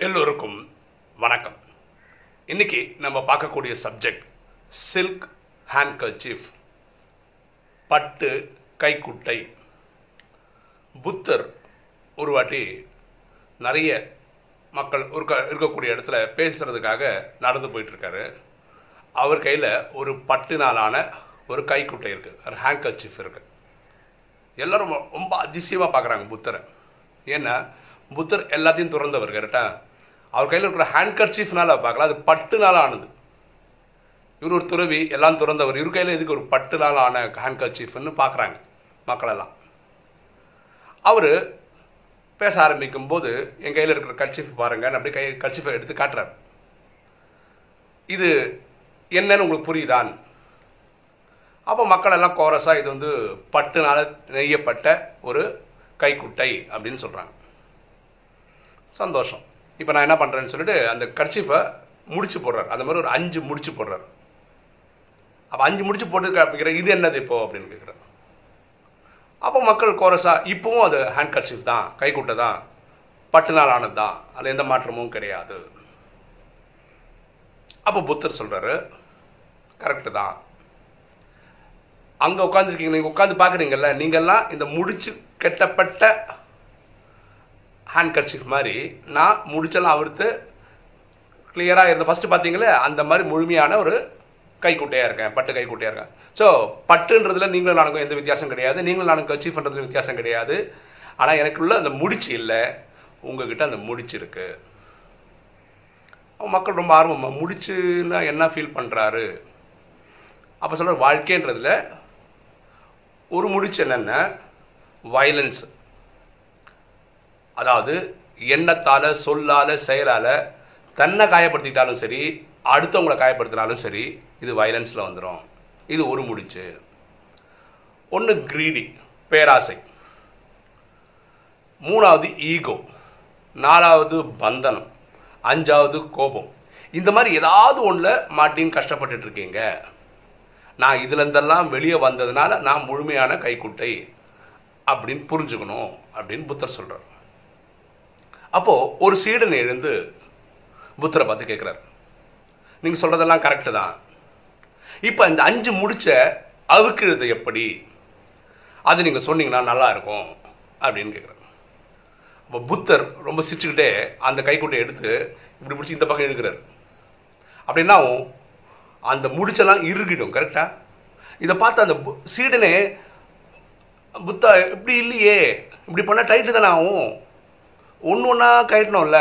எல்லோருக்கும் வணக்கம். இன்னைக்கு நம்ம பார்க்கக்கூடிய சப்ஜெக்ட் சில்க் ஹேண்ட் கர்ச்சீஃப் பட்டு கைக்குட்டை. புத்தர் ஒரு வாட்டி நிறைய மக்கள் இருக்க இருக்கக்கூடிய இடத்துல பேசுறதுக்காக நடந்து போயிட்டுருக்காரு. அவர் கையில் ஒரு பட்டுனாலான ஒரு கைக்குட்டை இருக்குது ஒரு ஹேண்ட் கர்ச்சீஃப் இருக்குது எல்லோரும் ரொம்ப அதிசயமாக பார்க்குறாங்க புத்தரை. ஏன்னா புத்தர் எல்லாத்தையும் துறந்தவர் கரெக்டாக அவர் கையில் இருக்கிற ஹேண்ட்கர்ச்சீஃப்னால பார்க்கலாம் அது பட்டுனால ஆனது இவர் ஒரு துறவி எல்லாம் துறந்தவர். இவர் கையில் இதுக்கு ஒரு பட்டுனால ஆன ஹேண்ட்கர்ச்சீஃப்னு பார்க்குறாங்க மக்களெல்லாம். அவர் பேச ஆரம்பிக்கும் போது என் கையில் இருக்கிற கர்ச்சீஃப் பாருங்க அப்படி கை கர்ச்சீஃபை எடுத்து காட்டுறாரு. இது என்னன்னு உங்களுக்கு புரியுதான் அப்போ மக்கள் எல்லாம் கோரஸாக இது வந்து பட்டுனால நெய்யப்பட்ட ஒரு கைக்குட்டை அப்படின்னு சொல்கிறாங்க சந்தோஷம். இப்போ நான் என்ன பண்ணுறேன்னு சொல்லிட்டு அந்த கர்ச்சிஃபை முடிச்சு போடுறார். அந்த மாதிரி ஒரு அஞ்சு முடிச்சு போடுறாரு. அப்போ அஞ்சு முடிச்சு போட்டு கேட்கிறேன் இது என்னது இப்போ அப்படின்னு கேட்குறாரு. அப்போ மக்கள் கோரஸா இப்போவும் அது ஹேண்ட் கர்ச்சிஃப் தான் கைக்குட்டை தான் பட்டுனால் ஆனது தான் அதில் எந்த மாற்றமும் கிடையாது. அப்போ புத்தர் சொல்கிறாரு கரெக்டு தான். அங்கே உட்காந்துருக்கீங்க நீங்கள் உட்காந்து பார்க்குறீங்கல்ல நீங்கள்லாம் இந்த முடிச்சு கெட்டப்பட்ட ஹேண்ட் கர்ச்சிஃப் மாதிரி நான் முடிச்செல்லாம் அவர்த்து கிளியராக இருந்த ஃபஸ்ட்டு பார்த்தீங்களே அந்த மாதிரி முழுமையான ஒரு கைக்குட்டையாக இருக்கேன் பட்டு கைக்குட்டையாக இருக்கேன். ஸோ பட்டுன்றதுல நீங்களும் நானுக்கும் எந்த வித்தியாசம் கிடையாது நீங்களும் நானும் கர்ச்சீஃப் பண்ணுறதுல வித்தியாசம் கிடையாது. ஆனால் எனக்குள்ள அந்த முடிச்சு இல்லை உங்ககிட்ட அந்த முடிச்சு இருக்குது மக்கள் ரொம்ப ஆர்வமாக முடிச்சுன்னா என்ன ஃபீல் பண்ணுறாரு அப்போ சொல்கிற வாழ்க்கைன்றதுல ஒரு முடிச்சு என்னென்ன வயலன்ஸ் அதாவது எண்ணத்தால் சொல்லால் செயலால் தன்னை காயப்படுத்திட்டாலும் சரி அடுத்தவங்களை காயப்படுத்தினாலும் சரி இது வைலன்ஸில் வந்துடும் இது ஒரு முடிச்சு. ஒன்று கிரீடி பேராசை. மூணாவது ஈகோ நாலாவது பந்தனம். அஞ்சாவது கோபம். இந்த மாதிரி ஏதாவது ஒன்றில் மாட்டின்னு கஷ்டப்பட்டுட்டு இருக்கீங்க. நான் இதுலேருந்தெல்லாம் வெளியே வந்ததுனால நான் முழுமையான கைக்குட்டை அப்படின்னு புரிஞ்சுக்கணும் அப்படின்னு புத்தர் சொல்கிறார் அப்போது ஒரு சீடன் எழுந்து புத்தரை பார்த்து கேட்குறாரு நீங்கள் சொல்கிறதெல்லாம் கரெக்டு தான். இப்போ இந்த அஞ்சு முடிச்ச அவுக்கிறது எப்படி? அது நீங்கள் சொன்னீங்கன்னா நல்லா இருக்கும் அப்படின்னு கேட்குறாரு அப்போ புத்தர் ரொம்ப சிரிச்சுக்கிட்டே அந்த கைக்குட்டை எடுத்து இப்படி பிடிச்சி இந்த பக்கம் எடுக்கிறார் அப்படின்னா அந்த முடிச்செல்லாம் இறுகிடும் கரெக்டா இதை பார்த்து அந்த பு- சீடனே புத்தா இப்படி இல்லையே இப்படி பண்ணால் டைட்டு தானே ஆகும். ஒன்று ஒன்றா கட்டணும்ல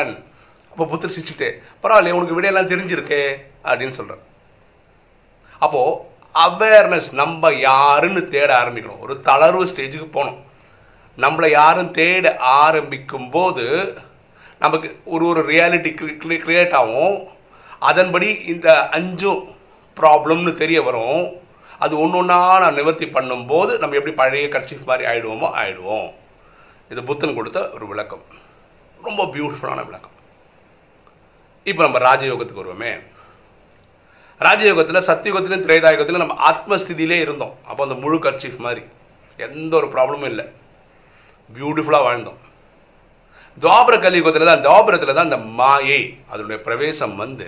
அப்போ புத்தர் சிரிச்சுட்டே பரவாயில்ல உனக்கு விடையெல்லாம் தெரிஞ்சிருக்கே அப்படின்னு சொல்கிறார் அப்போது அவேர்னஸ் நம்ம யாருன்னு தேட ஆரம்பிக்கணும். ஒரு தளர்வு ஸ்டேஜுக்கு போகணும். நம்மளை யாரும் தேட ஆரம்பிக்கும் போது நமக்கு ஒரு ஒரு ரியாலிட்டி கிரியேட் ஆகும். அதன்படி இந்த அஞ்சும் ப்ராப்ளம்னு தெரிய வரும். அது ஒன்று ஒன்றா நான் நிவர்த்தி பண்ணும்போது நம்ம எப்படி பழைய கட்சி மாதிரி ஆயிடுவோமோ ஆயிடுவோம். இது புத்தன் கொடுத்த ஒரு விளக்கம். ரொம்ப பியூட்டிஃபுல்லான விளக்கம். இப்போ நம்ம ராஜயோகத்துக்கு வருவோமே. ராஜயோகத்தில் சத்தியுகத்திலும் திரேதாயுகத்திலும் நம்ம ஆத்மஸ்திதியிலே இருந்தோம். அப்போ அந்த முழு கர்ச்சீஃப் மாதிரி. எந்த ஒரு ப்ராப்ளமும் இல்லை. பியூட்டிஃபுல்லாக வாழ்ந்தோம். துவாபர கலியுகத்தில் தான் துவாபரத்தில் தான் இந்த மாயை அதனுடைய பிரவேசம் வந்து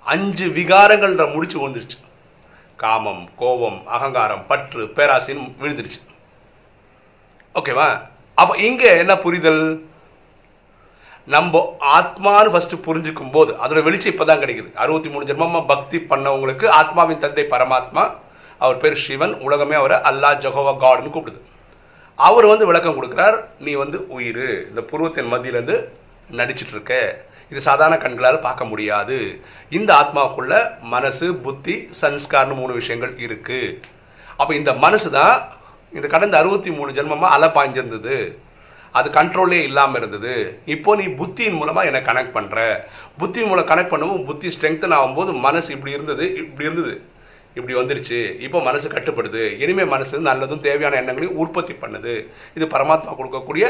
அஞ்சு விகாரங்கள்ன்ற முடிச்சு விழுந்துருச்சு. காமம் கோபம் அகங்காரம் பற்று பேராசின்னு விழுந்துருச்சு. ஓகேவா அப்போ இங்கே என்ன புரிதல்? நம்ம ஆத்மான்னு ஃபர்ஸ்ட் புரிஞ்சுக்கும் போது அதோட வெளிச்சம் இப்பதான் கிடைக்குது. அறுபத்தி மூணு ஜென்மமா பக்தி பண்ணவங்களுக்கு ஆத்மாவின் தந்தை பரமாத்மா அவர் பேர் சிவன் உலகமே அவரை அல்லாஹ் ஜஹோவா காட்னு கூப்பிடுது. அவர் வந்து விளக்கம் கொடுக்குறார் நீ வந்து உயிர். இந்த புருவத்தின் மத்தியிலேருந்து நடிச்சிட்டு இருக்க இது சாதாரண கண்களால் பார்க்க முடியாது. இந்த ஆத்மாவுக்குள்ள மனசு புத்தி சன்ஸ்கார்னு மூணு விஷயங்கள் இருக்கு. அப்போ இந்த மனசு தான் இந்த கடந்த அறுபத்தி மூணு ஜென்மமாக அலை பாய்ஞ்சிருந்தது அது கண்ட்ரோலே இல்லாமல் இருந்தது. இப்போ நீ புத்தியின் மூலமாக என்னை கனெக்ட் பண்ணுற புத்தியின் மூலம் கனெக்ட் பண்ணவும் புத்தி ஸ்ட்ரெங்தன் ஆகும்போது மனசு இப்படி இருந்தது இப்படி இருந்தது. இப்படி வந்துருச்சு. இப்போ மனசு கட்டுப்படுது. இனிமேல் மனசு நல்லதும் தேவையான எண்ணங்களையும் உற்பத்தி பண்ணுது. இது பரமாத்மா கொடுக்கக்கூடிய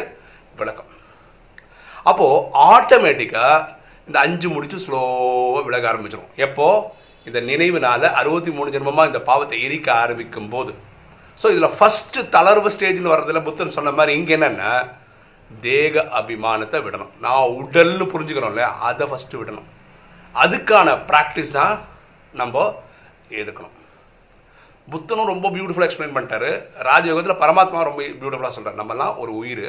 விளக்கம். அப்போது ஆட்டோமேட்டிக்காக இந்த அஞ்சு முடிச்சு ஸ்லோவாக விலக ஆரம்பிச்சிடும் எப்போ? இந்த நினைவுனால அறுபத்தி மூணு ஜென்மமாக இந்த பாவத்தை எரிக்க ஆரம்பிக்கும் போது ஸோ இதில் ஃபஸ்ட்டு தளர்வு ஸ்டேஜ்னு வர்றதில் புத்தன் சொன்ன மாதிரி இங்கே என்னென்னா தேக அபிமானத்தை விடணும். நான் உடல்னு புரிஞ்சுக்கிறோம்ல அதை ஃபஸ்ட்டு விடணும். அதுக்கான ப்ராக்டிஸ் தான் நம்ம எடுக்கணும். புத்தனும் ரொம்ப பியூட்டிஃபுல்லாக எக்ஸ்பிளைன் பண்ணிட்டாரு. ராஜயோகத்தில் பரமாத்மா ரொம்ப பியூட்டிஃபுல்லாக சொல்கிறார் நம்மலாம் ஒரு உயிர்.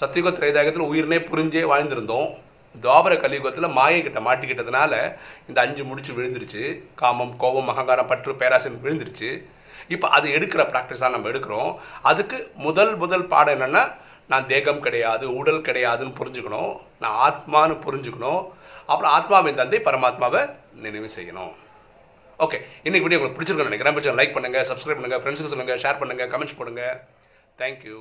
சத்தியுக திரைதாகத்தில் உயிரினே புரிஞ்சே வாழ்ந்திருந்தோம். துவாபர கலியுகத்தில் மாயை கிட்ட மாட்டிக்கிட்டதுனால இந்த அஞ்சு முடிச்சு விழுந்துருச்சு. காமம் கோபம் அகங்காரம் பற்று பேராசன் விழுந்துருச்சு. இப்போ அது எடுக்கிற ப்ராக்டிஸாக நம்ம எடுக்கிறோம். அதுக்கு முதல் முதல் பாடம் என்னென்னா நான் தேகம் கிடையாது உடல் கிடையாதுன்னு புரிஞ்சுக்கணும். நான் ஆத்மான்னு புரிஞ்சுக்கணும். அப்புறம் ஆத்மாவின் தந்தை பரமாத்மாவை நினைவு செய்யணும். ஓகே இன்னைக்கு வீடியோ உங்களுக்கு பிடிச்சிருக்குன்னு நினைக்கிறேன். லைக் பண்ணுங்கள் சப்ஸ்கிரைப் பண்ணுங்கள் ஃப்ரெண்ட்ஸுக்கு சொல்லுங்கள் ஷேர் பண்ணுங்கள் கமெண்ட்ஸ் பண்ணுங்கள் தேங்க்யூ